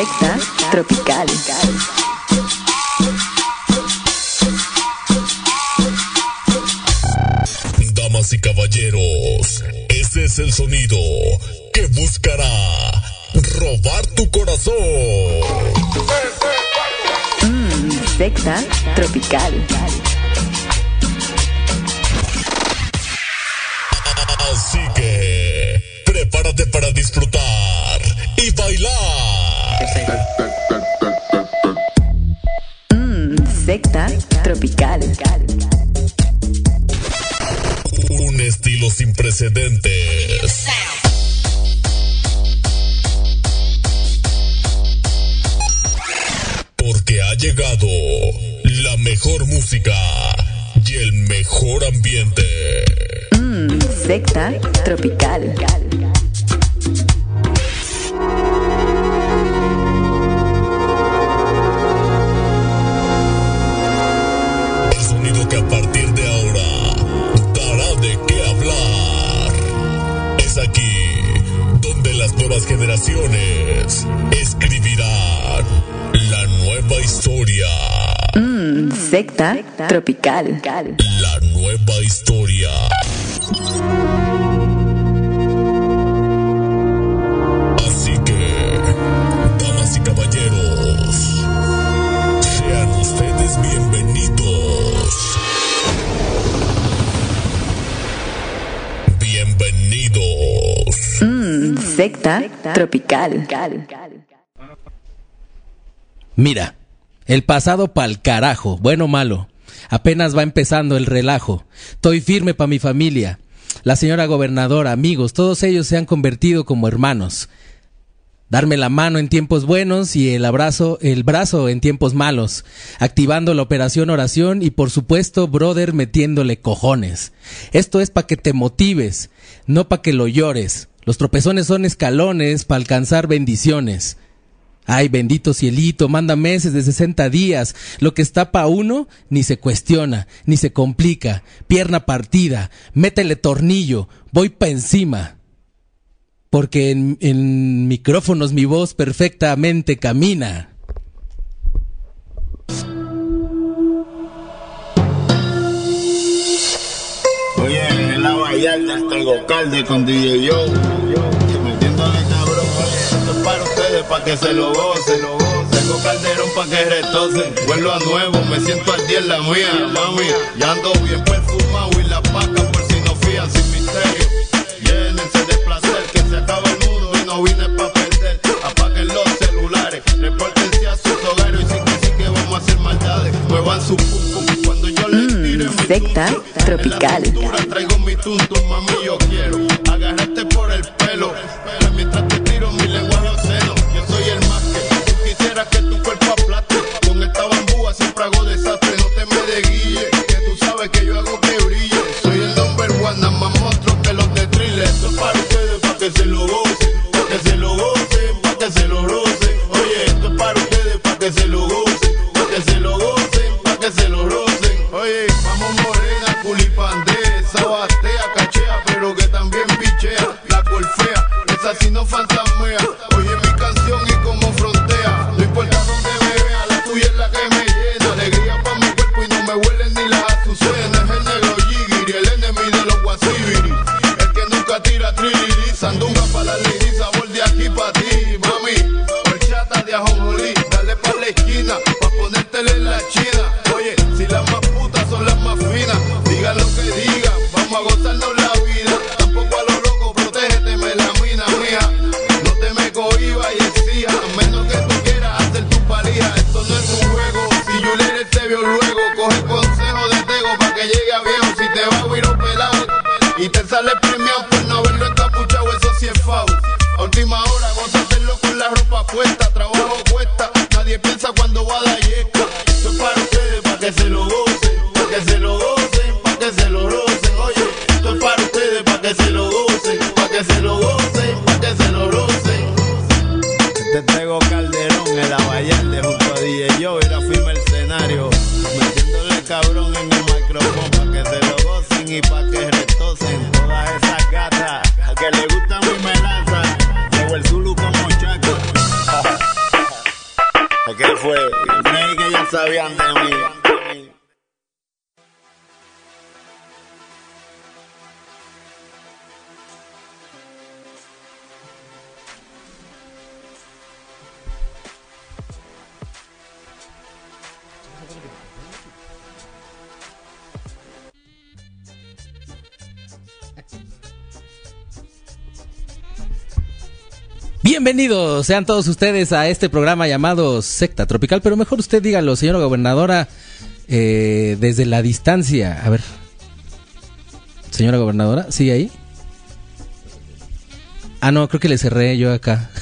secta tropical. Damas y caballeros, ese es el sonido que buscará robar tu corazón. Secta tropical. Mejor música y el mejor ambiente. Mmm, secta tropical. El sonido que a partir de ahora dará de qué hablar. Es aquí donde las nuevas generaciones escribirán secta tropical. La nueva historia. Así que, damas y caballeros, sean ustedes bienvenidos. Bienvenidos. Mmm, secta tropical. Mira, el pasado pa'l carajo, bueno o malo. Apenas va empezando el relajo. Estoy firme pa' mi familia. La señora gobernadora, amigos, todos ellos se han convertido como hermanos. Darme la mano en tiempos buenos y el abrazo, el brazo en tiempos malos. Activando la operación oración y por supuesto, brother, metiéndole cojones. Esto es pa' que te motives, no pa' que lo llores. Los tropezones son escalones para alcanzar bendiciones. Ay, bendito cielito, manda meses de 60 días. Lo que está pa' uno ni se cuestiona, ni se complica. Pierna partida, métele tornillo, voy pa' encima. Porque en, micrófonos mi voz perfectamente camina. Oye, en la Vallarta tengo calde con DJ Yo. Ustedes, para que se lo gocen. Tengo calderón para que retocen. Vuelvo a nuevo, me siento al día en la mía, mami. Ya ando bien perfumado y la paca por si no fían sin misterio. Llénense de placer, que se acaba el mundo y no vine pa' perder. Apaguen los celulares, repórtense a sus hogares y sí que sí que vamos a hacer maldades. Muevan su pum cuando yo les tire mi secta tropical. Traigo mi tuntum, mami, yo quiero Bienvenidos sean todos ustedes a este programa llamado Secta Tropical, pero mejor usted dígalo, señora gobernadora, eh, desde la distancia. A ver, señora gobernadora, ¿sigue ahí? Ah, no, creo que le cerré yo acá.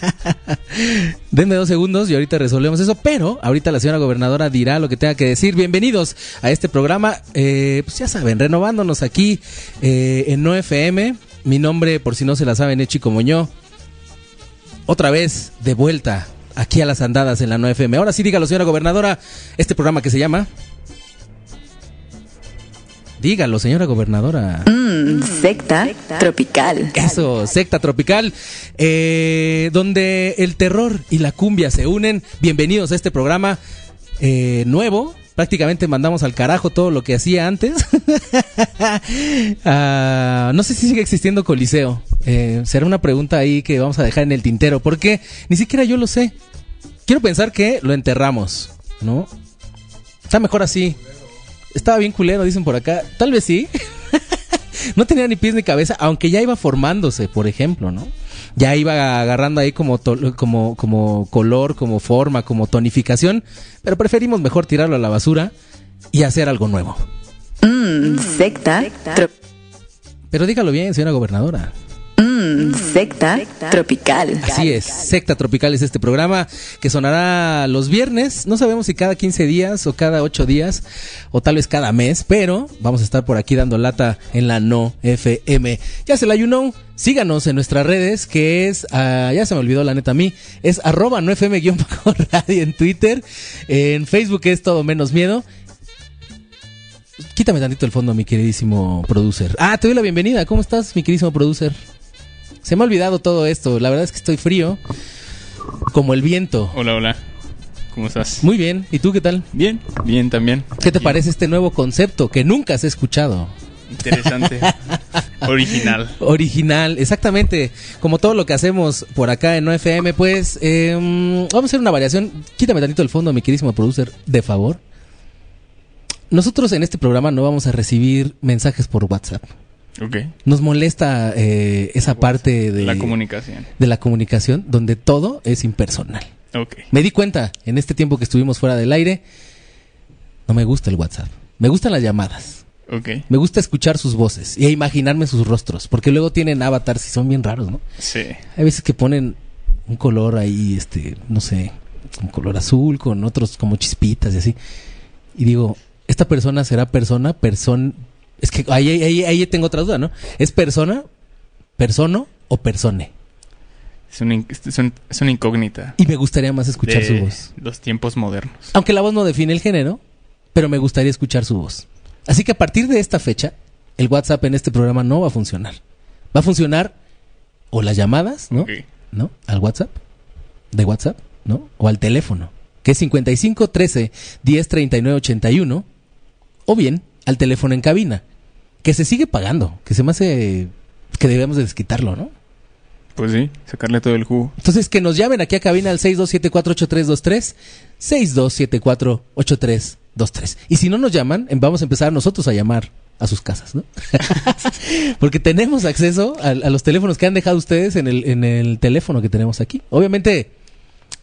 Denme dos segundos y ahorita resolvemos eso, pero ahorita la señora gobernadora dirá lo que tenga que decir. Bienvenidos a este programa, eh, pues ya saben, renovándonos aquí eh, en No FM. Mi nombre, por si no se la saben, es Chico Moñó. Otra vez de vuelta aquí a las andadas en la 9FM. Ahora sí, dígalo, señora gobernadora, este programa que se llama. Dígalo, señora gobernadora. Mmm, secta tropical. Eso, secta tropical, eh, donde el terror y la cumbia se unen. Bienvenidos a este programa eh, nuevo. Prácticamente mandamos al carajo todo lo que hacía antes. Ah, no sé si sigue existiendo Coliseo. Eh, será una pregunta ahí que vamos a dejar en el tintero, porque ni siquiera yo lo sé. Quiero pensar que lo enterramos, ¿no? Está mejor así. Estaba bien culero, dicen por acá. Tal vez sí. no tenía ni pies ni cabeza, aunque ya iba formándose, por ejemplo, ¿no? Ya iba agarrando ahí como, to- como, como color, como forma, como tonificación, pero preferimos mejor tirarlo a la basura y hacer algo nuevo. Mmm, secta Pero dígalo bien, señora gobernadora. Mmm, secta tropical. Así es, Secta Tropical es este programa que sonará los viernes, no sabemos si cada 15 días o cada 8 días o tal vez cada mes, pero vamos a estar por aquí dando lata en la No FM. Ya se la you know, síganos en nuestras redes que es, ah, ya se me olvidó la neta a mí, es arroba no FM guion bajo radio en Twitter, en Facebook es todo menos miedo. Quítame tantito el fondo, mi queridísimo producer. Ah, te doy la bienvenida. ¿Cómo estás, mi queridísimo producer? Se me ha olvidado todo esto. La verdad es que estoy frío. Como el viento. Hola, hola. ¿Cómo estás? Muy bien. ¿Y tú qué tal? Bien, bien también. ¿Qué te parece este nuevo concepto que nunca has escuchado? Interesante. Original. Original, exactamente. Como todo lo que hacemos por acá en OFM, pues eh, vamos a hacer una variación. Quítame tantito el fondo, mi queridísimo producer, de favor. Nosotros en este programa no vamos a recibir mensajes por WhatsApp. Ok. Nos molesta eh, esa parte de La comunicación. de la comunicación donde todo es impersonal. Ok. Me di cuenta en este tiempo que estuvimos fuera del aire, no me gusta el WhatsApp. Me gustan las llamadas. Ok. Me gusta escuchar sus voces y a imaginarme sus rostros, porque luego tienen avatars y son bien raros, ¿no? Sí. Hay veces que ponen un color ahí, este, no sé, un color azul con otros como chispitas y así. Y digo, esta persona será persona, persona. Es que ahí, ahí, ahí tengo otra duda, ¿no? ¿Es persona, persono o persone? Es una, in- es un- es una incógnita. Y me gustaría más escuchar su voz. Los tiempos modernos. Aunque la voz no define el género, pero me gustaría escuchar su voz. Así que a partir de esta fecha, el WhatsApp en este programa no va a funcionar. Va a funcionar o las llamadas, ¿no? ¿No? Al WhatsApp, de WhatsApp, ¿no? O al teléfono, que es 55 13 10 39 81, o bien al teléfono en cabina, que se sigue pagando, que se me hace que debemos de desquitarlo, ¿no? Pues sí, sacarle todo el jugo. Entonces, que nos llamen aquí a cabina al 62748323, 62748323. Y si no nos llaman, em- vamos a empezar nosotros a llamar a sus casas, ¿no? Porque tenemos acceso a, a los teléfonos que han dejado ustedes en el, en el teléfono que tenemos aquí. Obviamente,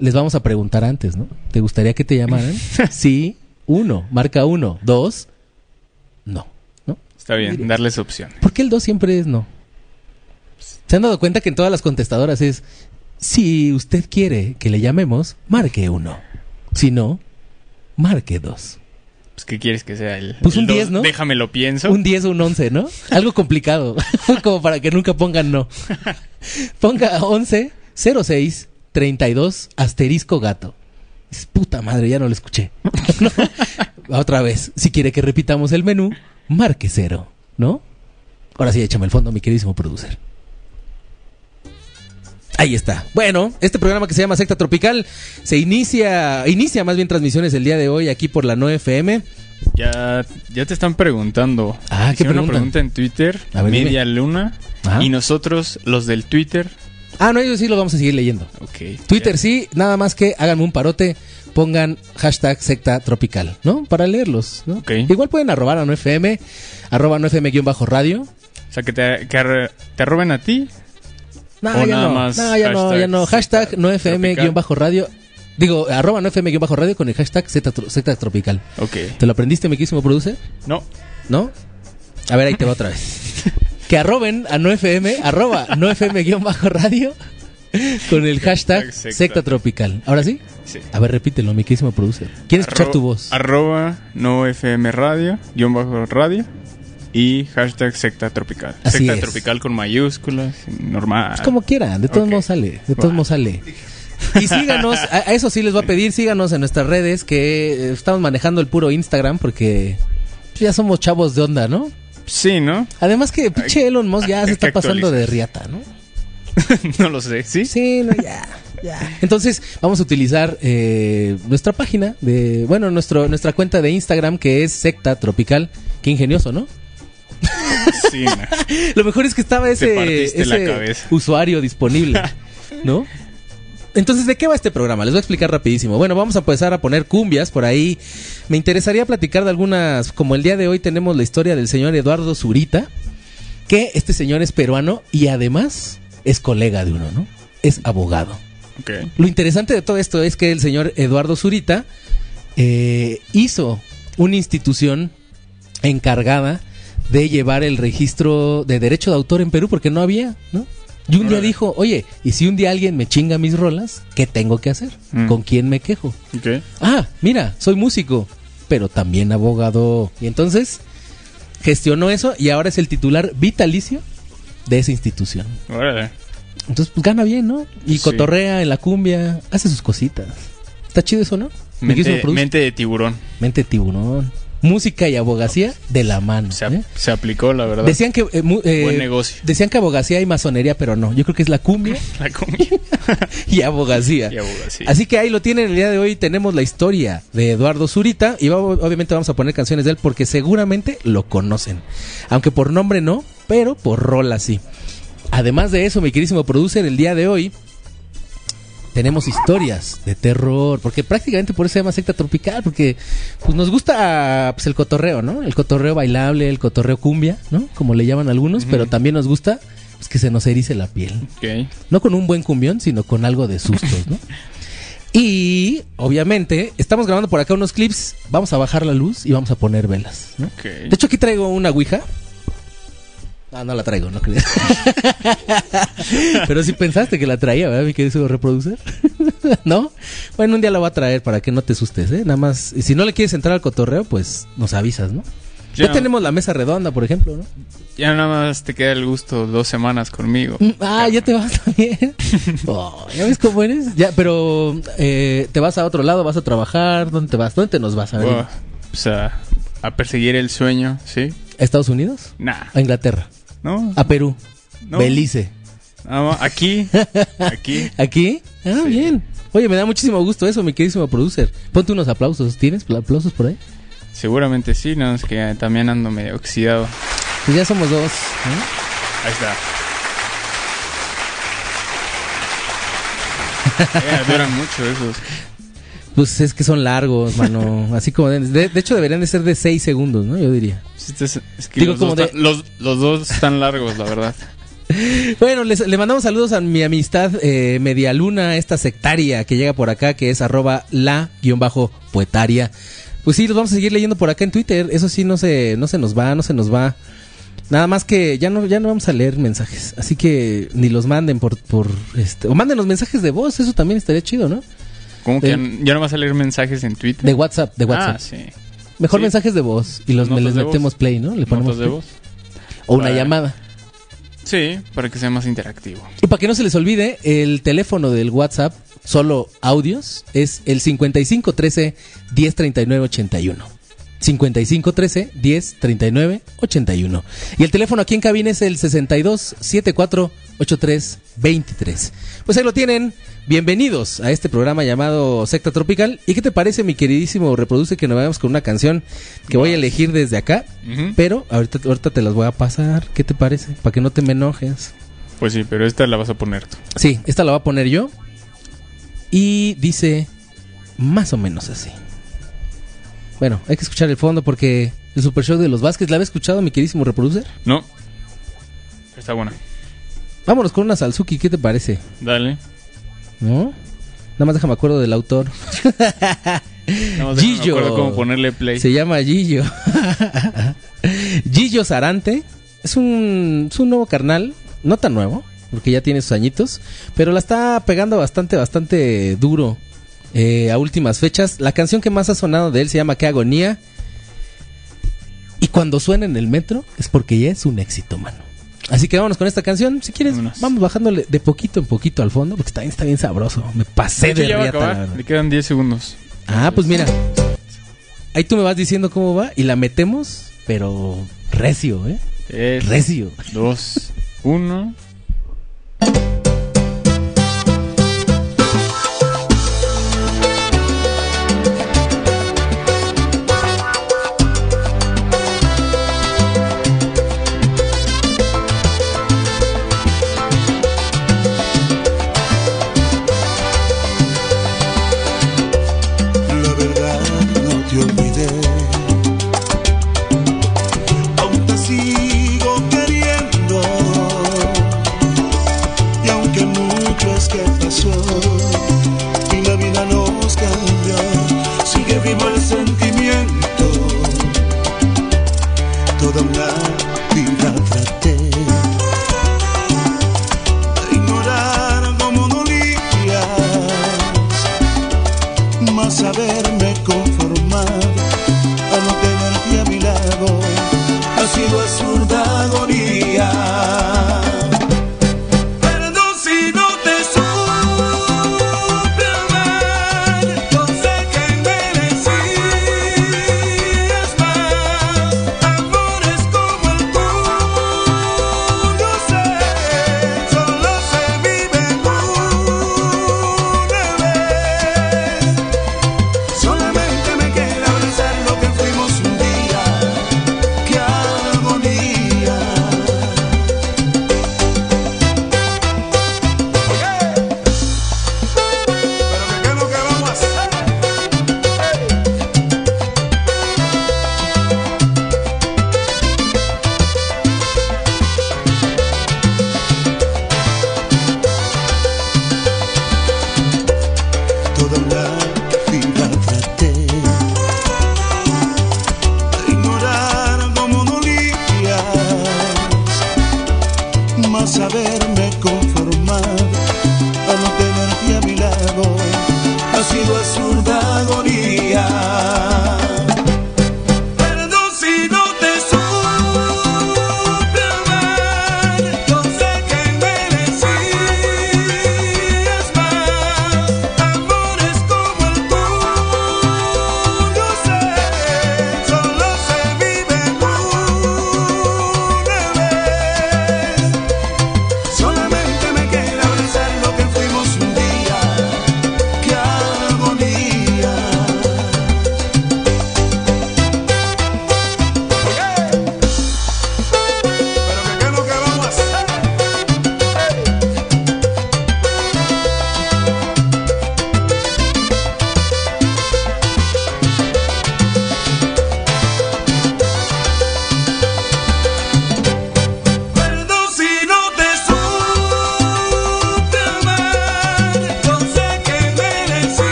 les vamos a preguntar antes, ¿no? ¿Te gustaría que te llamaran? sí, uno, marca uno, dos, no, ¿no? Está bien, darles opción. ¿Por qué el 2 siempre es no? ¿Se han dado cuenta que en todas las contestadoras es, si usted quiere que le llamemos, marque uno. Si no, marque dos. Pues, ¿qué quieres que sea? El, Pues el un dos? 10, ¿no? Déjame lo pienso. Un 10 o un 11, ¿no? Algo complicado. Como para que nunca pongan no. Ponga 11 06 32 asterisco gato. Dices, Puta madre, ya no lo escuché. No. Otra vez, si quiere que repitamos el menú, marque cero, ¿no? Ahora sí, échame el fondo, mi queridísimo producer. Ahí está. Bueno, este programa que se llama Secta Tropical se inicia, inicia más bien transmisiones el día de hoy aquí por la 9FM. Ya, ya te están preguntando. Ah, ¿qué una pregunta en Twitter, A ver, dime. Media Luna. Ajá. Y nosotros, los del Twitter. Ah, no, ellos sí lo vamos a seguir leyendo. Ok. Twitter ya. sí, nada más que háganme un parote, pongan hashtag secta tropical, ¿no? Para leerlos, ¿no? Igual pueden arrobar a 9FM, arroba 9FM-radio. O sea, que te, que arre- te roben a ti. O ya nada no, más no, ya no, hashtag ya no. Hashtag 9FM-radio. Digo, arroba 9FM-radio con el hashtag secta, tro- secta tropical. Ok. ¿Te lo aprendiste, mi quísimo producer? No. ¿No? A ver, ahí te va otra vez. que arroben a 9FM, arroba 9FM-radio con el hashtag secta. secta tropical. ¿Ahora sí? Sí. A ver, repítelo, mi quísimo producer. Quiero escuchar tu voz. Arroba no FM radio, guion bajo radio. Y hashtag secta tropical. Así secta es. tropical con mayúsculas, normal. Pues como quieran, de todos modos sale, de todos modos sale. Y síganos, a, eso sí les voy a pedir, síganos en nuestras redes, que eh, estamos manejando el puro Instagram porque pues, ya somos chavos de onda, ¿no? Sí, ¿no? Además que pinche Elon Musk ya se está pasando de riata, ¿no? no lo sé, ¿sí? Sí, no, ya, ya. Entonces vamos a utilizar eh, nuestra página de, bueno, nuestro, nuestra cuenta de Instagram que es Secta Tropical. Qué ingenioso, ¿no? Sí, no. Lo mejor es que estaba ese, usuario disponible, ¿no? Entonces, ¿de qué va este programa? Les voy a explicar rapidísimo. Bueno, vamos a empezar a poner cumbias por ahí. Me interesaría platicar de algunas, como el día de hoy tenemos la historia del señor Eduardo Zurita, que este señor es peruano y además es colega de uno, ¿no? Es abogado. Lo interesante de todo esto es que el señor Eduardo Zurita eh, hizo una institución encargada de llevar el registro de derecho de autor en Perú porque no había, ¿no? Y un día dijo, oye, ¿y si un día alguien me chinga mis rolas, qué tengo que hacer? Mm. ¿Con quién me quejo? Ah, mira, soy músico, pero también abogado. Y entonces gestionó eso y ahora es el titular vitalicio de esa institución. Órale. Entonces, pues gana bien, ¿no? Y Sí. cotorrea en la cumbia, hace sus cositas. Está chido eso, ¿no? Mente, mente de tiburón. Mente tiburón. Música y abogacía de la mano. Se, ¿eh? se aplicó, la verdad. Decían que eh, mu- eh, Buen negocio. Decían que abogacía y masonería, pero no. Yo creo que es la cumbia La comida. y abogacía. y abogacía. Así que ahí lo tienen el día de hoy. Tenemos la historia de Eduardo Zurita y obviamente vamos a poner canciones de él porque seguramente lo conocen. Aunque por nombre no, pero por rol sí. Además de eso, mi querísimo producer, el día de hoy tenemos historias de terror, porque prácticamente por eso se llama secta tropical, porque pues nos gusta pues, el cotorreo, ¿no? El cotorreo bailable, el cotorreo cumbia, ¿no? Como le llaman algunos, pero también nos gusta pues, que se nos erice la piel. No con un buen cumbión, sino con algo de sustos, ¿no? Y obviamente estamos grabando por acá unos clips, vamos a bajar la luz y vamos a poner velas. De hecho aquí traigo una ouija. Ah, no la traigo, no crees. Pero si pensaste que la traía, ¿verdad? Mi querido reproducer. ¿No? Bueno, un día la voy a traer para que no te asustes, ¿eh? Nada más, y si no le quieres entrar al cotorreo, pues nos avisas, ¿no? Ya, Ya. tenemos la mesa redonda, por ejemplo, ¿no? Ya nada más te queda el gusto dos semanas conmigo. Mm, Ah, ya te vas también. Oh, ¿Ya ves cómo eres? Ya, pero eh, te vas a otro lado, vas a trabajar, ¿dónde te vas? ¿Dónde te nos vas a ver? Buah, o sea, a perseguir el sueño, ¿sí? ¿A Estados Unidos? Nah. ¿A Inglaterra? ¿No? ¿A Perú? No. ¿Belice? Más, aquí. Aquí. ¿Aquí? Ah, Sí. bien. Oye, me da muchísimo gusto eso, mi queridísimo producer. Ponte unos aplausos. ¿Tienes pla- aplausos por ahí? Seguramente sí, no es que también ando medio oxidado. Pues ya somos dos. ¿eh? Ahí está. Eh, duran mucho esos. Pues es que son largos, mano. Así como... De, de hecho, deberían de ser de seis segundos, ¿no? Yo diría. Es- que Digo, los, como dos de- tan- los, los dos están largos, la verdad. Bueno, les- le mandamos saludos a mi amistad eh, Medialuna, esta sectaria que llega por acá, que es arroba la-poetaria. Pues sí, los vamos a seguir leyendo por acá en Twitter. Eso sí, no se, no se nos va, no se nos va. Nada más que ya no, ya no vamos a leer mensajes. Así que ni los manden por, por este. O manden los mensajes de voz, eso también estaría chido, ¿no? ¿Cómo que Eh, ya, no- ya no vas a leer mensajes en Twitter? De WhatsApp, de WhatsApp. Ah, sí. Mejor sí. mensajes de voz y los Notas les metemos voz. play, ¿no? Le ponemos de voz. O una Para- llamada. Sí, para que sea más interactivo. Y para que no se les olvide, el teléfono del WhatsApp, solo audios, es el 5513 1039 81. 5513 1039 81. Y el teléfono aquí en cabina es el 62 74 83 23. Pues ahí lo tienen. Bienvenidos a este programa llamado Secta Tropical. ¿Y qué te parece, mi queridísimo reproduce, que nos vayamos con una canción que voy a elegir desde acá? Pero ahorita, ahorita te las voy a pasar. ¿Qué te parece? Para que no te me enojes. Pues sí, pero esta la vas a poner tú. Sí, esta la voy a poner yo. Y dice más o menos así. Bueno, hay que escuchar el fondo porque el Super Show de los Vázquez, ¿la había escuchado, mi queridísimo reproducer? No. Está buena. Vámonos con una Salsuki, ¿qué te parece? Dale. ¿No? Nada más déjame acuerdo del autor. Nada más Gillo. acuerdo cómo ponerle play. Se llama Gillo. Gillo Sarante. Es un, es un nuevo carnal, no tan nuevo, porque ya tiene sus añitos, pero la está pegando bastante, bastante duro eh, a últimas fechas. La canción que más ha sonado de él se llama Qué agonía. Y cuando suena en el metro es porque ya es un éxito, mano. Así que vámonos con esta canción. Si quieres, Vámonos. vamos bajándole de poquito en poquito al fondo, porque también está bien sabroso. Me pasé De de, riata. Le quedan 10 segundos. Ah, pues mira. Ahí tú me vas diciendo cómo va y la metemos, pero recio, ¿eh? 3, Recio. 2, 1.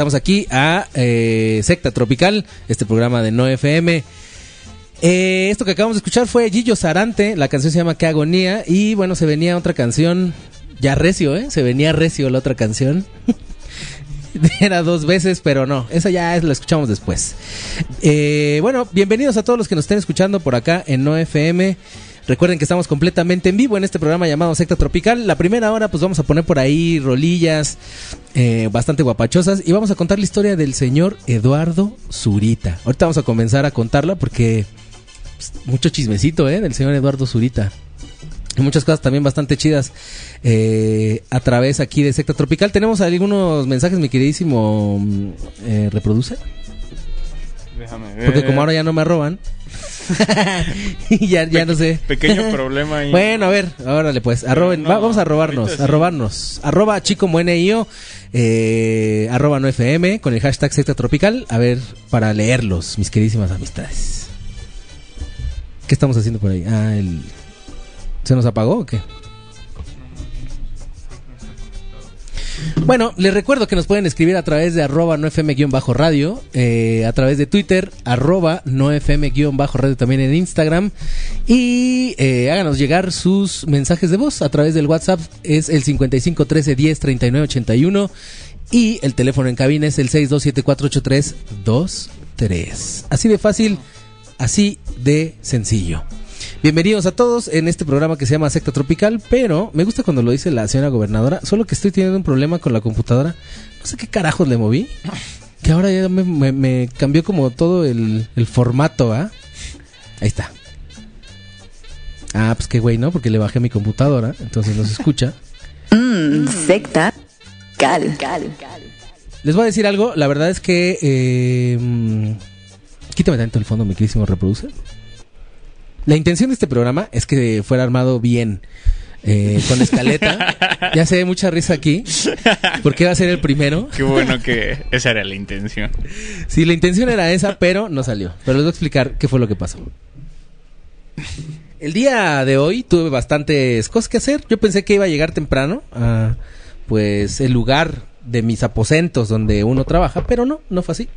regresamos aquí a eh, Secta Tropical, este programa de No FM. Eh, esto que acabamos de escuchar fue Gillo Sarante, la canción se llama Qué agonía y bueno, se venía otra canción, ya recio, ¿eh? Se venía recio la otra canción. Era dos veces, pero no, esa ya la escuchamos después. Eh, bueno, bienvenidos a todos los que nos estén escuchando por acá en No FM. Recuerden que estamos completamente en vivo en este programa llamado Secta Tropical. La primera hora, pues vamos a poner por ahí rolillas eh, bastante guapachosas y vamos a contar la historia del señor Eduardo Zurita. Ahorita vamos a comenzar a contarla porque pues, mucho chismecito, ¿eh? Del señor Eduardo Zurita. Y muchas cosas también bastante chidas eh, a través aquí de Secta Tropical. Tenemos algunos mensajes, mi queridísimo mm, eh, reproduce. Déjame ver. Porque como ahora ya no me roban. ya, no sé. Pequeño problema ahí. Bueno, a ver, órale pues, arroben, no, va- vamos a robarnos, a robarnos. Arroba chico mueneo, eh, arroba no FM con el hashtag secta tropical, a ver, para leerlos, mis queridísimas amistades. ¿Qué estamos haciendo por ahí? Ah, el... ¿Se nos apagó o qué? Bueno, les recuerdo que nos pueden escribir a través de arroba no fm-radio, eh, a través de Twitter, arroba no fm-radio también en Instagram. Y eh, háganos llegar sus mensajes de voz a través del WhatsApp, es el 55 13 10 39 81. Y el teléfono en cabina es el 62748323. Así de fácil, así de sencillo. Bienvenidos a todos en este programa que se llama Secta Tropical, pero me gusta cuando lo dice la señora gobernadora, solo que estoy teniendo un problema con la computadora. No sé qué carajos le moví, que ahora ya me, me- me cambió como todo el, el formato, ¿ah? Ahí está. Ah, pues qué güey, ¿no? Porque le bajé mi computadora, entonces no se escucha. Mmm, secta. Cal. Cal. Les voy a decir algo, la verdad es que... Eh, mm, quítame tanto el fondo, mi queridísimo reproducer. La intención de este programa es que fuera armado bien, eh, con escaleta. ya se ve mucha risa aquí, porque va a ser el primero. Qué bueno que esa era la intención. Sí, la intención era esa, pero no salió. Pero les voy a explicar qué fue lo que pasó. El día de hoy tuve bastantes cosas que hacer. Yo pensé que iba a llegar temprano a pues el lugar de mis aposentos donde uno trabaja, pero no, no fue así.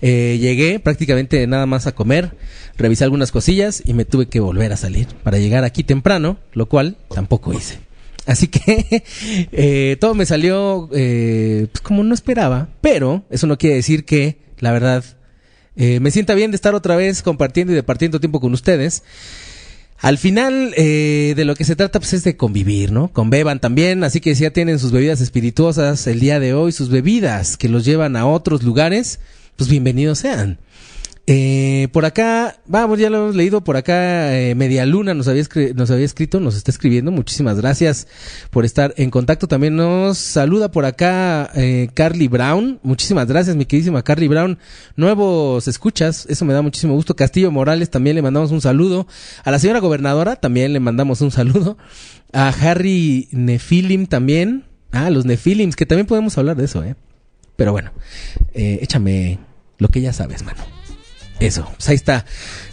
Eh, llegué prácticamente nada más a comer, revisé algunas cosillas y me tuve que volver a salir para llegar aquí temprano, lo cual tampoco hice. Así que eh, todo me salió eh, pues como no esperaba, pero eso no quiere decir que, la verdad, eh, me sienta bien de estar otra vez compartiendo y departiendo tiempo con ustedes. Al final eh, de lo que se trata pues es de convivir, ¿no? Conbeban también, así que si ya tienen sus bebidas espirituosas el día de hoy, sus bebidas que los llevan a otros lugares, pues bienvenidos sean. Eh, por acá, vamos, ya lo hemos leído, por acá eh, Media Luna nos había, nos había escrito, nos está escribiendo, muchísimas gracias por estar en contacto. También nos saluda por acá eh, Carly Brown, muchísimas gracias mi queridísima Carly Brown. Nuevos escuchas, eso me da muchísimo gusto. Castillo Morales también le mandamos un saludo. A la señora gobernadora también le mandamos un saludo. A Harry Nefilim también. Ah, los Nefilims, que también podemos hablar de eso, ¿eh? Pero bueno, eh, échame lo que ya sabes, mano. Eso, pues ahí está.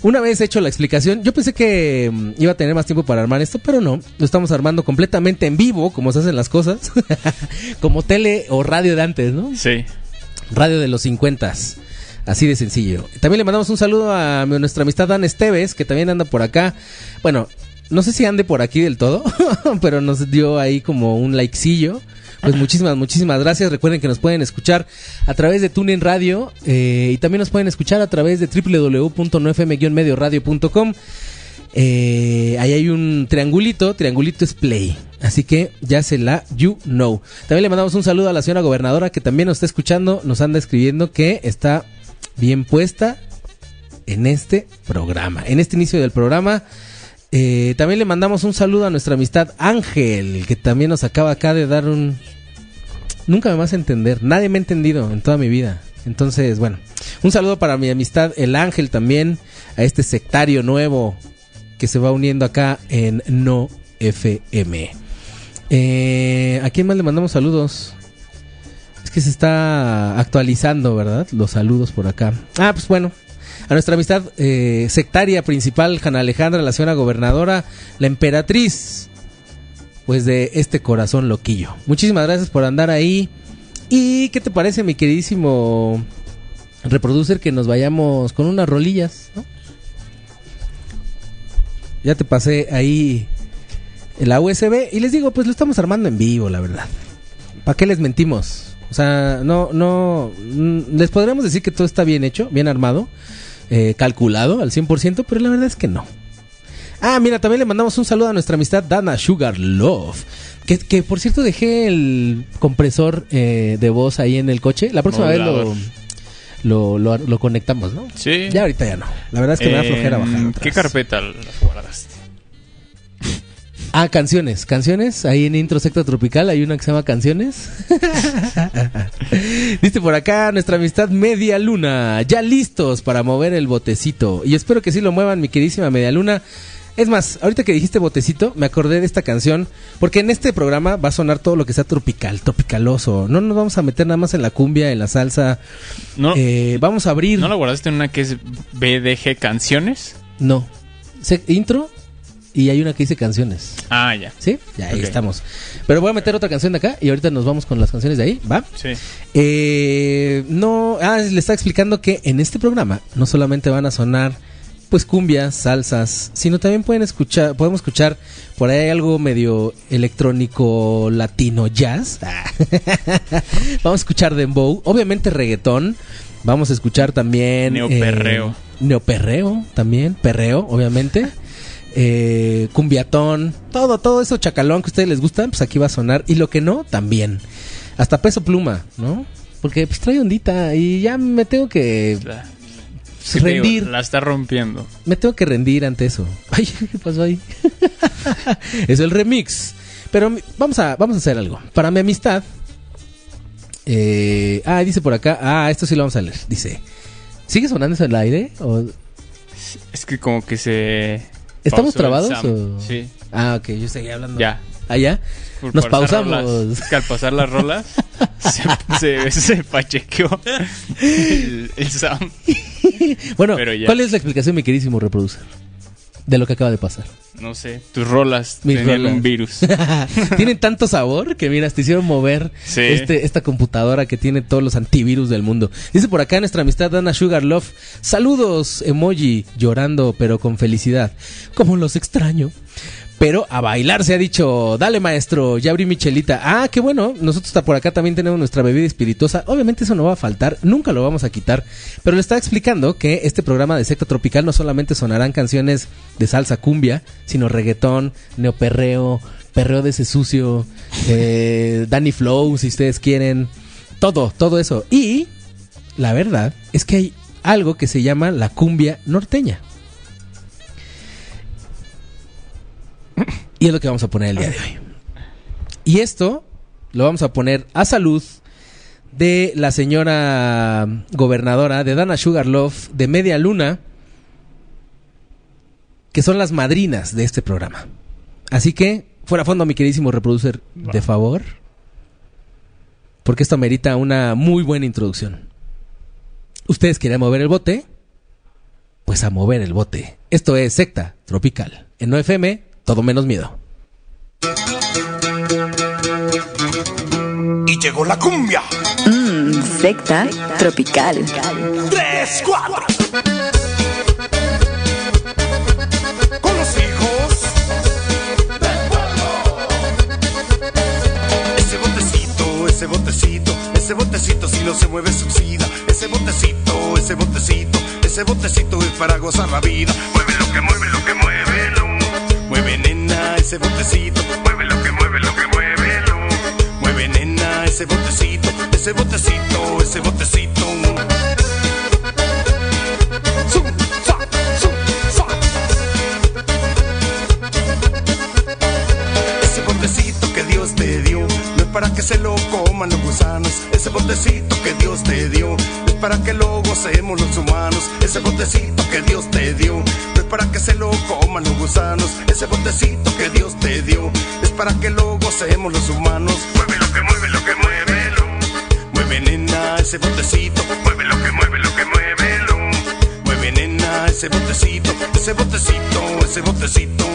Una vez hecho la explicación, yo pensé que mm, iba a tener más tiempo para armar esto, pero no. Lo estamos armando completamente en vivo, como se hacen las cosas. como tele o radio de antes, ¿no? Sí. Radio de los 50 Así de sencillo. También le mandamos un saludo a nuestra amistad Dan Esteves, que también anda por acá. Bueno, no sé si ande por aquí del todo, pero nos dio ahí como un likecillo. Pues muchísimas, muchísimas gracias. Recuerden que nos pueden escuchar a través de TuneIn Radio eh, y también nos pueden escuchar a través de www.nofm-medioradio.com. Eh, ahí hay un triangulito, triangulito es play. Así que ya se la you know. También le mandamos un saludo a la señora gobernadora que también nos está escuchando, nos anda escribiendo que está bien puesta en este programa, en este inicio del programa. Eh, también le mandamos un saludo a nuestra amistad Ángel, que también nos acaba acá de dar un... Nunca me vas a entender, nadie me ha entendido en toda mi vida. Entonces, bueno, un saludo para mi amistad El Ángel también, a este sectario nuevo que se va uniendo acá en No FM. Eh, ¿A quién más le mandamos saludos? que se está actualizando, ¿verdad? Los saludos por acá. Ah, pues bueno. A nuestra amistad eh, sectaria principal, Jana Alejandra, la señora gobernadora, la emperatriz, pues de este corazón loquillo. Muchísimas gracias por andar ahí. ¿Y qué te parece, mi queridísimo reproducer, que nos vayamos con unas rolillas? ¿no? Ya te pasé ahí la USB y les digo, pues lo estamos armando en vivo, la verdad. ¿Para qué les mentimos? O sea, no, no, mm, les podríamos decir que todo está bien hecho, bien armado, eh, calculado al 100%, pero la verdad es que no. Ah, mira, también le mandamos un saludo a nuestra amistad Dana Sugar Love. Que, que por cierto dejé el compresor eh, de voz ahí en el coche. La próxima vez lo, lo, lo, lo conectamos, ¿no? Sí. Ya ahorita ya no. La verdad es que me da flojera bajar. ¿En atrás. ¿Qué carpeta las guardaste? Ah, canciones, canciones. Ahí en Intro Secta Tropical hay una que se llama Canciones. Dice por acá nuestra amistad Media Luna. Ya listos para mover el botecito. Y espero que sí lo muevan, mi queridísima Media Luna. Es más, ahorita que dijiste botecito, me acordé de esta canción. Porque en este programa va a sonar todo lo que sea tropical, tropicaloso. No nos vamos a meter nada más en la cumbia, en la salsa. ¿No, Eh, vamos a abrir. ¿No lo guardaste en una que es BDG Canciones? No. Intro y hay una que dice canciones. Ah, ya. ¿Sí? Ya ahí estamos. Pero voy a meter otra canción de acá y ahorita nos vamos con las canciones de ahí, ¿va? Sí. Eh, no, ah, le está explicando que en este programa no solamente van a sonar pues cumbias, salsas, sino también pueden escuchar, podemos escuchar por ahí algo medio electrónico latino jazz. Vamos a escuchar dembow, obviamente reggaetón. Vamos a escuchar también Neoperreo. eh, neoperreo también, perreo, obviamente. Eh, cumbiatón, todo, todo eso chacalón que a ustedes les gusta, pues aquí va a sonar. Y lo que no, también. Hasta peso pluma, ¿no? Porque pues trae ondita y ya me tengo que La, rendir. digo, la está rompiendo. Me tengo que rendir ante eso. Ay, ¿qué pasó ahí? es el remix. Pero vamos a, vamos a hacer algo. Para mi amistad. eh, ah, dice por acá. Ah, esto sí lo vamos a leer. Dice. ¿Sigue sonando eso en el aire? ¿O Es que como que se... ¿Estamos trabados o- Sí, Ah, ok, yo seguía hablando. ya. ¿Ah? Por Nos pausamos. rolas. Que al pasar las rolas se, se, se pachequeó el, el sound. Bueno, Pero ya. ¿cuál es la explicación, mi queridísimo reproducer? De lo que acaba de pasar. No sé, tus rolas Mis tenían rolas. un virus. Tienen tanto sabor que, mira, te hicieron mover Sí. este, esta computadora que tiene todos los antivirus del mundo. Dice por acá nuestra amistad Ana Sugar Love. Saludos, emoji, llorando, pero con felicidad. Como los extraño. Pero a bailar se ha dicho, dale maestro, ya abrí mi chelita. Ah, qué bueno, nosotros está por acá también tenemos nuestra bebida espirituosa. Obviamente eso no va a faltar, nunca lo vamos a quitar. Pero le estaba explicando que este programa de secta tropical no solamente sonarán canciones de salsa cumbia, sino reggaetón, neoperreo, perreo de ese sucio, eh, Danny Flow, si ustedes quieren. Todo, todo eso. Y la verdad es que hay algo que se llama la cumbia norteña. Y es lo que vamos a poner el día de hoy. Y esto lo vamos a poner a salud de la señora gobernadora de Dana Sugarloaf de Media Luna, que son las madrinas de este programa. Así que, fuera a fondo, mi queridísimo reproducer, de favor, porque esto merita una muy buena introducción. ¿Ustedes quieren mover el bote? Pues a mover el bote. Esto es Secta Tropical. En OFM, todo menos miedo. Y llegó la cumbia. Mmm, secta tropical. Tres, cuatro. Con los hijos del pueblo. Ese botecito, ese botecito, ese botecito si no se mueve suicida. Ese botecito, ese botecito, ese botecito es para gozar la vida. Mueve lo que mueve, lo que mueve, lo. Mueve nena, ese botecito. Mueve lo que mueve, lo que mueve, lo. Mueve nena, ese botecito, ese botecito, ese botecito. Ese botecito que Dios te dio no es para que se lo coman los gusanos. Ese botecito que Dios te dio no es para que lo gocemos los humanos. Ese botecito que Dios te dio para que se lo coman los gusanos. Ese botecito que Dios te dio es para que lo gocemos los humanos. Mueve lo que mueve, lo que mueve, lo. Mueve nena ese botecito, mueve lo que mueve, lo que mueve, lo. Mueve nena ese botecito, ese botecito, ese botecito.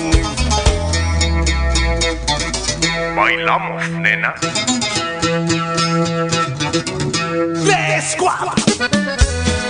Bailamos, nena. Go.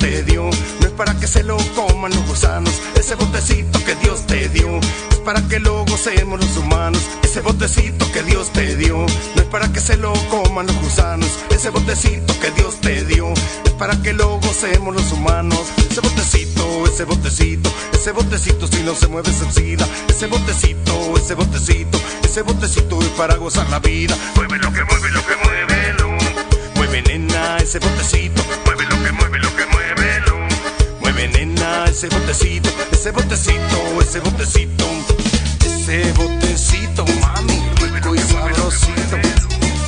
Te dio no es para que se lo coman los gusanos. Ese botecito que Dios te dio es para que lo gocemos los humanos. Ese botecito que Dios te dio no es para que se lo coman los gusanos. Ese botecito que Dios te dio es para que lo gocemos los humanos. Ese botecito, ese botecito, ese botecito si no se mueve se oxida. Ese botecito, ese botecito, ese botecito es para gozar la vida. Mueve lo que mueve, lo que mueve. Mueve nena ese botecito, mueve lo que mueve. Ese botecito, ese botecito, ese botecito. Ese botecito, mami, rico y sabrosito.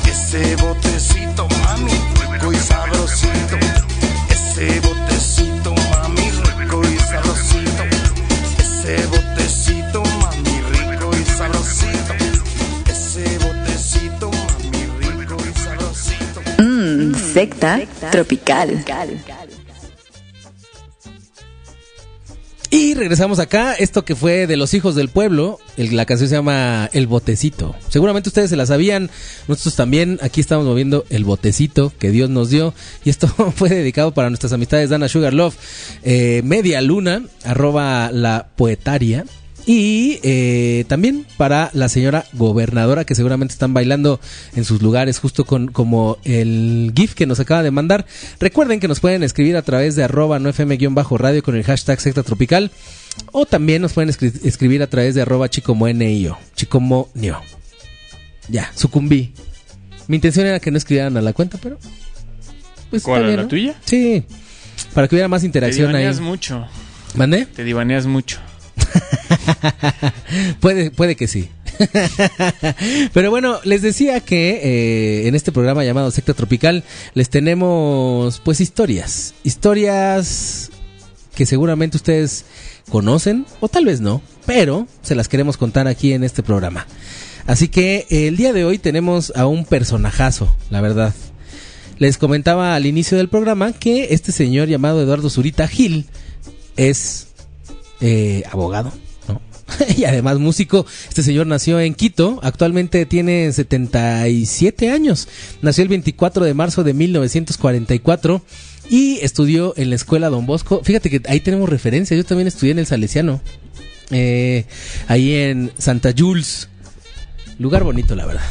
Ese botecito, mami, rico y sabrosito. Ese botecito, mami, rico y sabrosito. Ese botecito, mami, rico y sabrosito. Ese botecito, mami, rico y sabrosito. Mmm, secta tropical. Y regresamos acá, esto que fue de los hijos del pueblo, el- la canción se llama El Botecito. Seguramente ustedes se la sabían, nosotros también, aquí estamos moviendo el botecito que Dios nos dio. Y esto fue dedicado para nuestras amistades Dana Sugar Love, eh, Media Luna, arroba la poetaria. Y eh, también para la señora gobernadora que seguramente están bailando en sus lugares justo con como el GIF que nos acaba de mandar. Recuerden que nos pueden escribir a través de arroba no fm-radio con el hashtag secta tropical o también nos pueden escri- escribir a través de arroba chicomonio. Chicomonio. Ya, sucumbí. Mi intención era que no escribieran a la cuenta, pero... Pues ¿Cuál, está a bien, la ¿no? tuya? Sí. Para que hubiera más Te interacción ahí. divaneas mucho. ¿Mande? Te divaneas mucho. puede, puede que sí. Pero bueno, les decía que eh, en este programa llamado Secta Tropical les tenemos pues historias. Historias que seguramente ustedes conocen o tal vez no, pero se las queremos contar aquí en este programa. Así que el día de hoy tenemos a un personajazo, la verdad. Les comentaba al inicio del programa que este señor llamado Eduardo Zurita Gil es eh, abogado, y además músico. Este señor nació en Quito, actualmente tiene 77 años. Nació el 24 de marzo de 1944 y estudió en la escuela Don Bosco. Fíjate que ahí tenemos referencia, yo también estudié en el Salesiano, eh, ahí en Santa Jules. Lugar bonito, la verdad.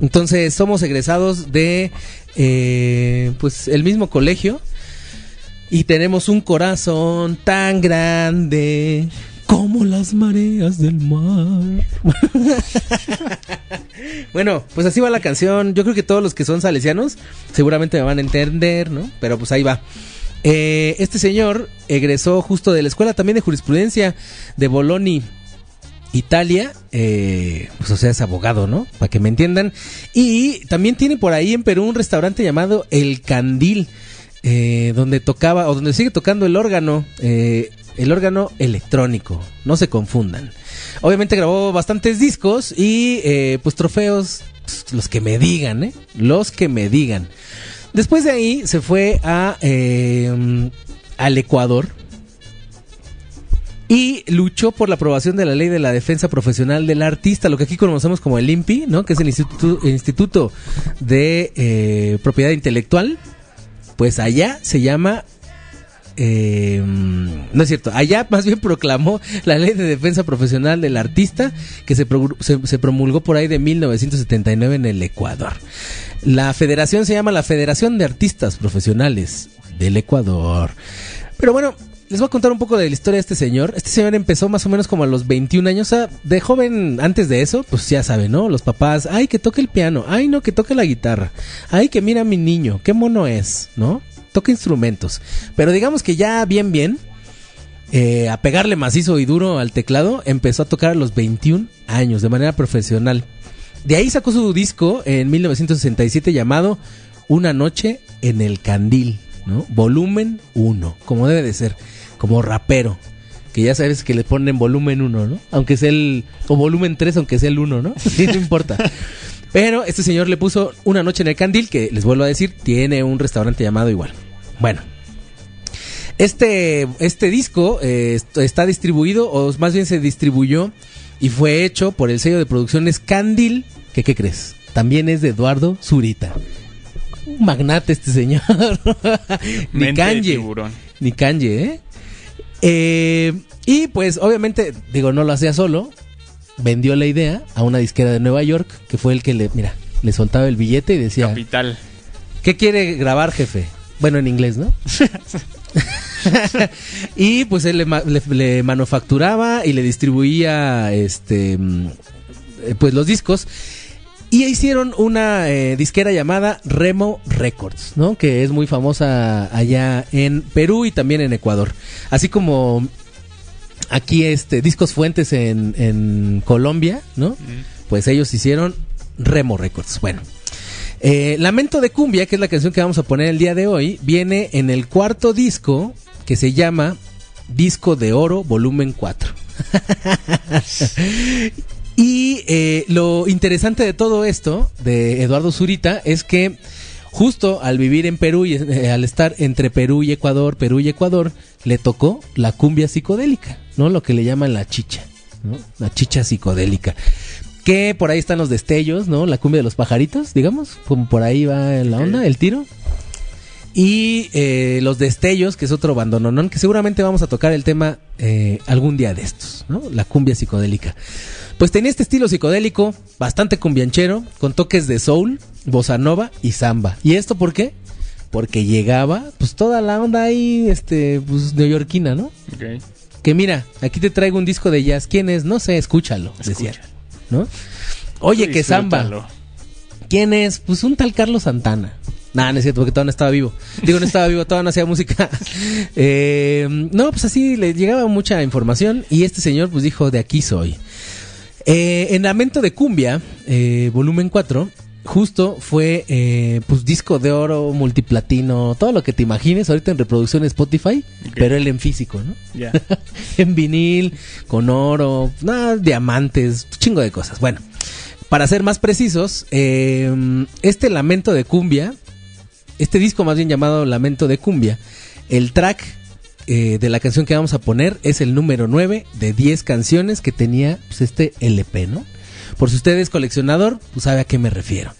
Entonces, somos egresados de eh, pues el mismo colegio y tenemos un corazón tan grande como las mareas del mar. bueno, pues así va la canción. Yo creo que todos los que son salesianos seguramente me van a entender, ¿no? Pero pues ahí va. Eh, este señor egresó justo de la escuela también de jurisprudencia de Bologna. Italia, eh, pues o sea, es abogado, ¿no? Para que me entiendan. Y también tiene por ahí en Perú un restaurante llamado El Candil, eh, donde tocaba, o donde sigue tocando el órgano, eh, el órgano electrónico, no se confundan. Obviamente grabó bastantes discos y eh, pues trofeos, los que me digan, ¿eh? Los que me digan. Después de ahí se fue a, eh, al Ecuador, y luchó por la aprobación de la ley de la defensa profesional del artista, lo que aquí conocemos como el INPI, ¿no? que es el Instituto, Instituto de eh, Propiedad Intelectual. Pues allá se llama... eh, no es cierto, allá más bien proclamó la ley de defensa profesional del artista que se, se promulgó por ahí de 1979 en el Ecuador. La federación se llama la Federación de Artistas Profesionales del Ecuador. Pero bueno, les voy a contar un poco de la historia de este señor. Este señor empezó más o menos como a los 21 años. O sea, de joven, antes de eso, pues ya saben, ¿no? Los papás, ay, que toque el piano, ay, no, que toque la guitarra, ay, que mira a mi niño, qué mono es, ¿no? Toca instrumentos. Pero digamos que ya bien, bien, eh, a pegarle macizo y duro al teclado, empezó a tocar a los 21 años de manera profesional. De ahí sacó su disco en 1967 llamado Una noche en el candil, Volumen 1, como debe de ser, como rapero. que ya sabes que le ponen volumen 1, ¿no? Aunque sea el, o volumen 3, aunque sea el 1, ¿no? No importa. Pero este señor le puso Una noche en el Candil, que les vuelvo a decir, tiene un restaurante llamado igual. Bueno. Este, este disco eh, est- está distribuido, o más bien se distribuyó y fue hecho por el sello de producciones Candil, que ¿qué crees? También es de Eduardo Zurita. Un magnate este señor. Ni tiburón. Ni canje, ¿eh? Eh, Y pues obviamente, digo, no lo hacía solo. Vendió la idea a una disquera de Nueva York, que fue el que le, mira, le soltaba el billete y decía, Capital. ¿qué quiere grabar, jefe? Bueno, en inglés, ¿no? y pues él le- le manufacturaba y le distribuía este mm, eh, pues los discos y hicieron una eh, disquera llamada Remo Records, ¿no? Que es muy famosa allá en Perú y también en Ecuador. Así como aquí este Discos Fuentes en, en Colombia, ¿no? Pues ellos hicieron Remo Records. Bueno. Eh, Lamento de Cumbia, que es la canción que vamos a poner el día de hoy, viene en el cuarto disco que se llama Disco de Oro Volumen 4. y eh, lo interesante de todo esto, de Eduardo Zurita, es que justo al vivir en Perú y eh, al estar entre Perú y Ecuador, Perú y Ecuador, le tocó la cumbia psicodélica, ¿no? Lo que le llaman la chicha, ¿no? La chicha psicodélica. Que por ahí están los destellos, ¿no? La cumbia de los pajaritos, digamos, como por ahí va la onda, el tiro. Y eh, los destellos, que es otro bandononón, que seguramente vamos a tocar el tema eh, algún día de estos, ¿no? La cumbia psicodélica. Pues tenía este estilo psicodélico, bastante cumbianchero, con toques de soul, bossa nova y samba. ¿Y esto por qué? Porque llegaba, pues toda la onda ahí, este, pues neoyorquina, ¿no? Ok. Que mira, aquí te traigo un disco de jazz. ¿Quién es? No sé, escúchalo, decía. ¿No? Oye, que samba. ¿Quién es? Pues un tal Carlos Santana. Nah, no es cierto, porque todavía no estaba vivo. Digo, no estaba vivo, todavía no hacía música. Eh, no, pues así le llegaba mucha información y este señor pues dijo, de aquí soy. Eh, en Lamento de Cumbia, eh, volumen 4, justo fue eh, pues disco de oro, multiplatino, todo lo que te imagines ahorita en reproducción en Spotify, pero él en físico, ¿no? Ya. en vinil, con oro, nada, diamantes, chingo de cosas. Bueno, para ser más precisos, eh, este Lamento de Cumbia, este disco más bien llamado Lamento de Cumbia, el track eh, de la canción que vamos a poner es el número 9 de 10 canciones que tenía pues, este LP, ¿no? Por si usted es coleccionador, pues sabe a qué me refiero.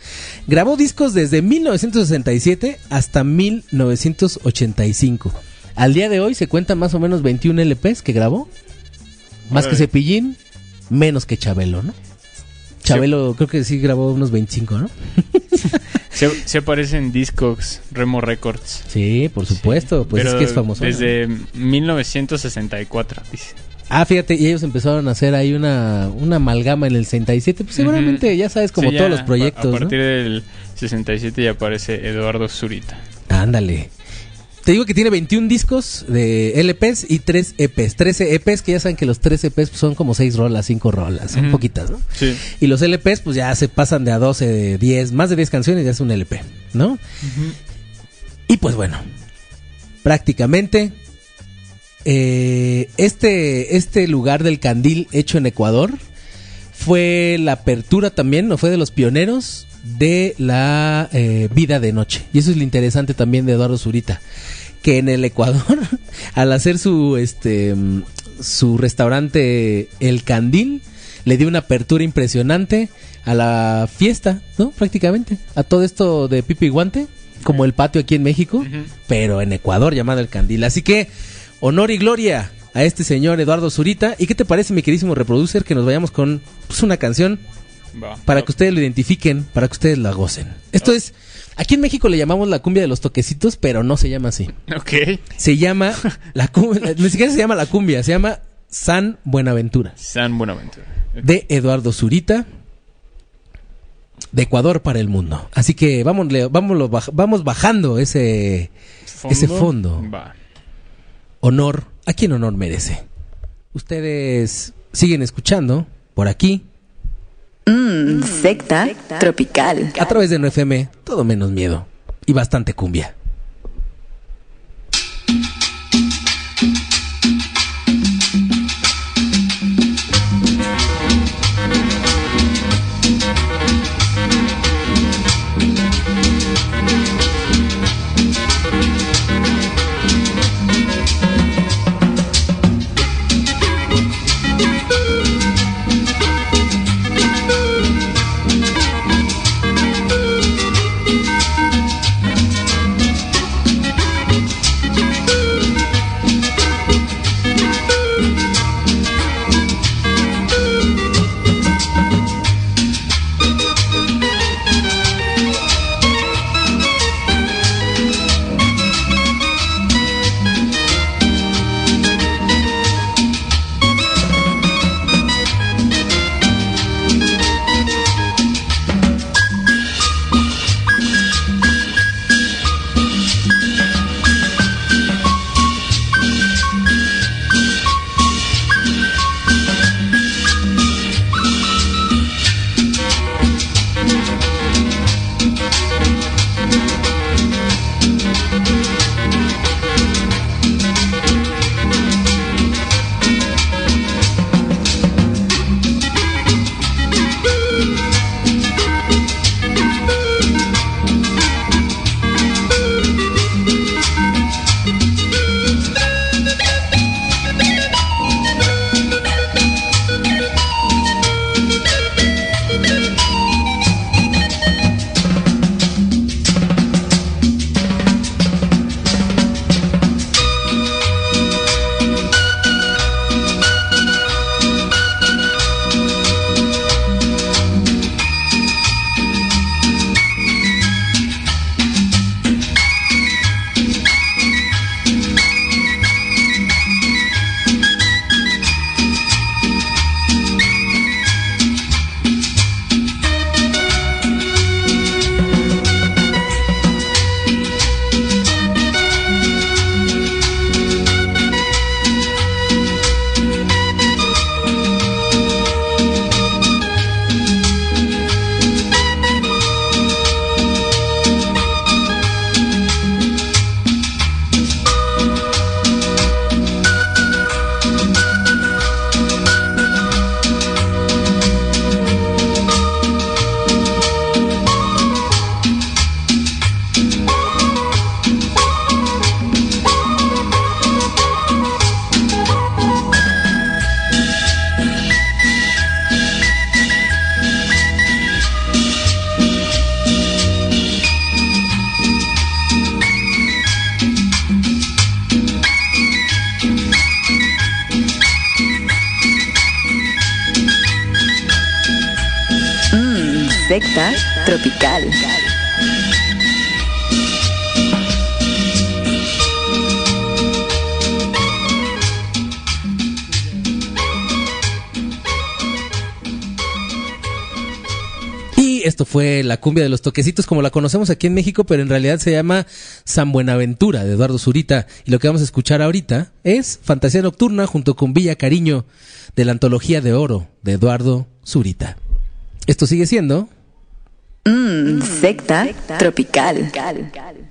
Grabó discos desde 1967 hasta 1985. Al día de hoy se cuentan más o menos 21 LPs que grabó. Más que. Cepillín, menos que Chabelo, ¿no? Chabelo creo que sí grabó unos 25, ¿no? Se, se aparecen Discogs, Remo Records. Sí, por supuesto, pues Pero es que es famoso. Desde 1964, dice. Ah, fíjate, y ellos empezaron a hacer ahí una, una amalgama en el 67. Pues seguramente, ya sabes, como Sí, todos ya, los proyectos. A ¿no? partir del 67 ya aparece Eduardo Zurita. Ándale. Te digo que tiene 21 discos de LPs y 3 EPs. 13 EPs, que ya saben que los 3 EPs pues, son como 6 rolas, 5 rolas, son poquitas, ¿no? Sí. Y los LPs pues ya se pasan de a 12, de 10, más de 10 canciones ya es un LP, ¿no? Y pues bueno, prácticamente eh, este, este lugar del candil hecho en Ecuador fue la apertura también, no fue de los pioneros de la eh, vida de noche. Y eso es lo interesante también de Eduardo Zurita, que en el Ecuador, al hacer su, este, su restaurante El Candil, le dio una apertura impresionante a la fiesta, ¿no? Prácticamente, a todo esto de pipi y guante, como el patio aquí en México, pero en Ecuador llamado El Candil. Así que, honor y gloria a este señor Eduardo Zurita. ¿Y qué te parece, mi queridísimo reproducer, que nos vayamos con pues, una canción Va. para que ustedes lo identifiquen, para que ustedes la gocen? Esto es, aquí en México le llamamos la cumbia de los toquecitos, pero no se llama así. Ok. Se llama, la cumbia, ni siquiera se llama la cumbia, se llama San Buenaventura, San Buenaventura. de Eduardo Zurita, de Ecuador para el mundo. Así que vamos, vamos, vamos bajando ese, ese fondo. Va. honor a quien honor merece. Ustedes siguen escuchando por aquí, Mmm, secta tropical. a través de 9FM, todo menos miedo y bastante cumbia. La cumbia de los toquecitos como la conocemos aquí en México, pero en realidad se llama San Buenaventura de Eduardo Zurita. Y lo que vamos a escuchar ahorita es Fantasía Nocturna junto con Villa Cariño de la antología de oro de Eduardo Zurita. Esto sigue siendo Mmm, secta tropical. Mmm, secta tropical.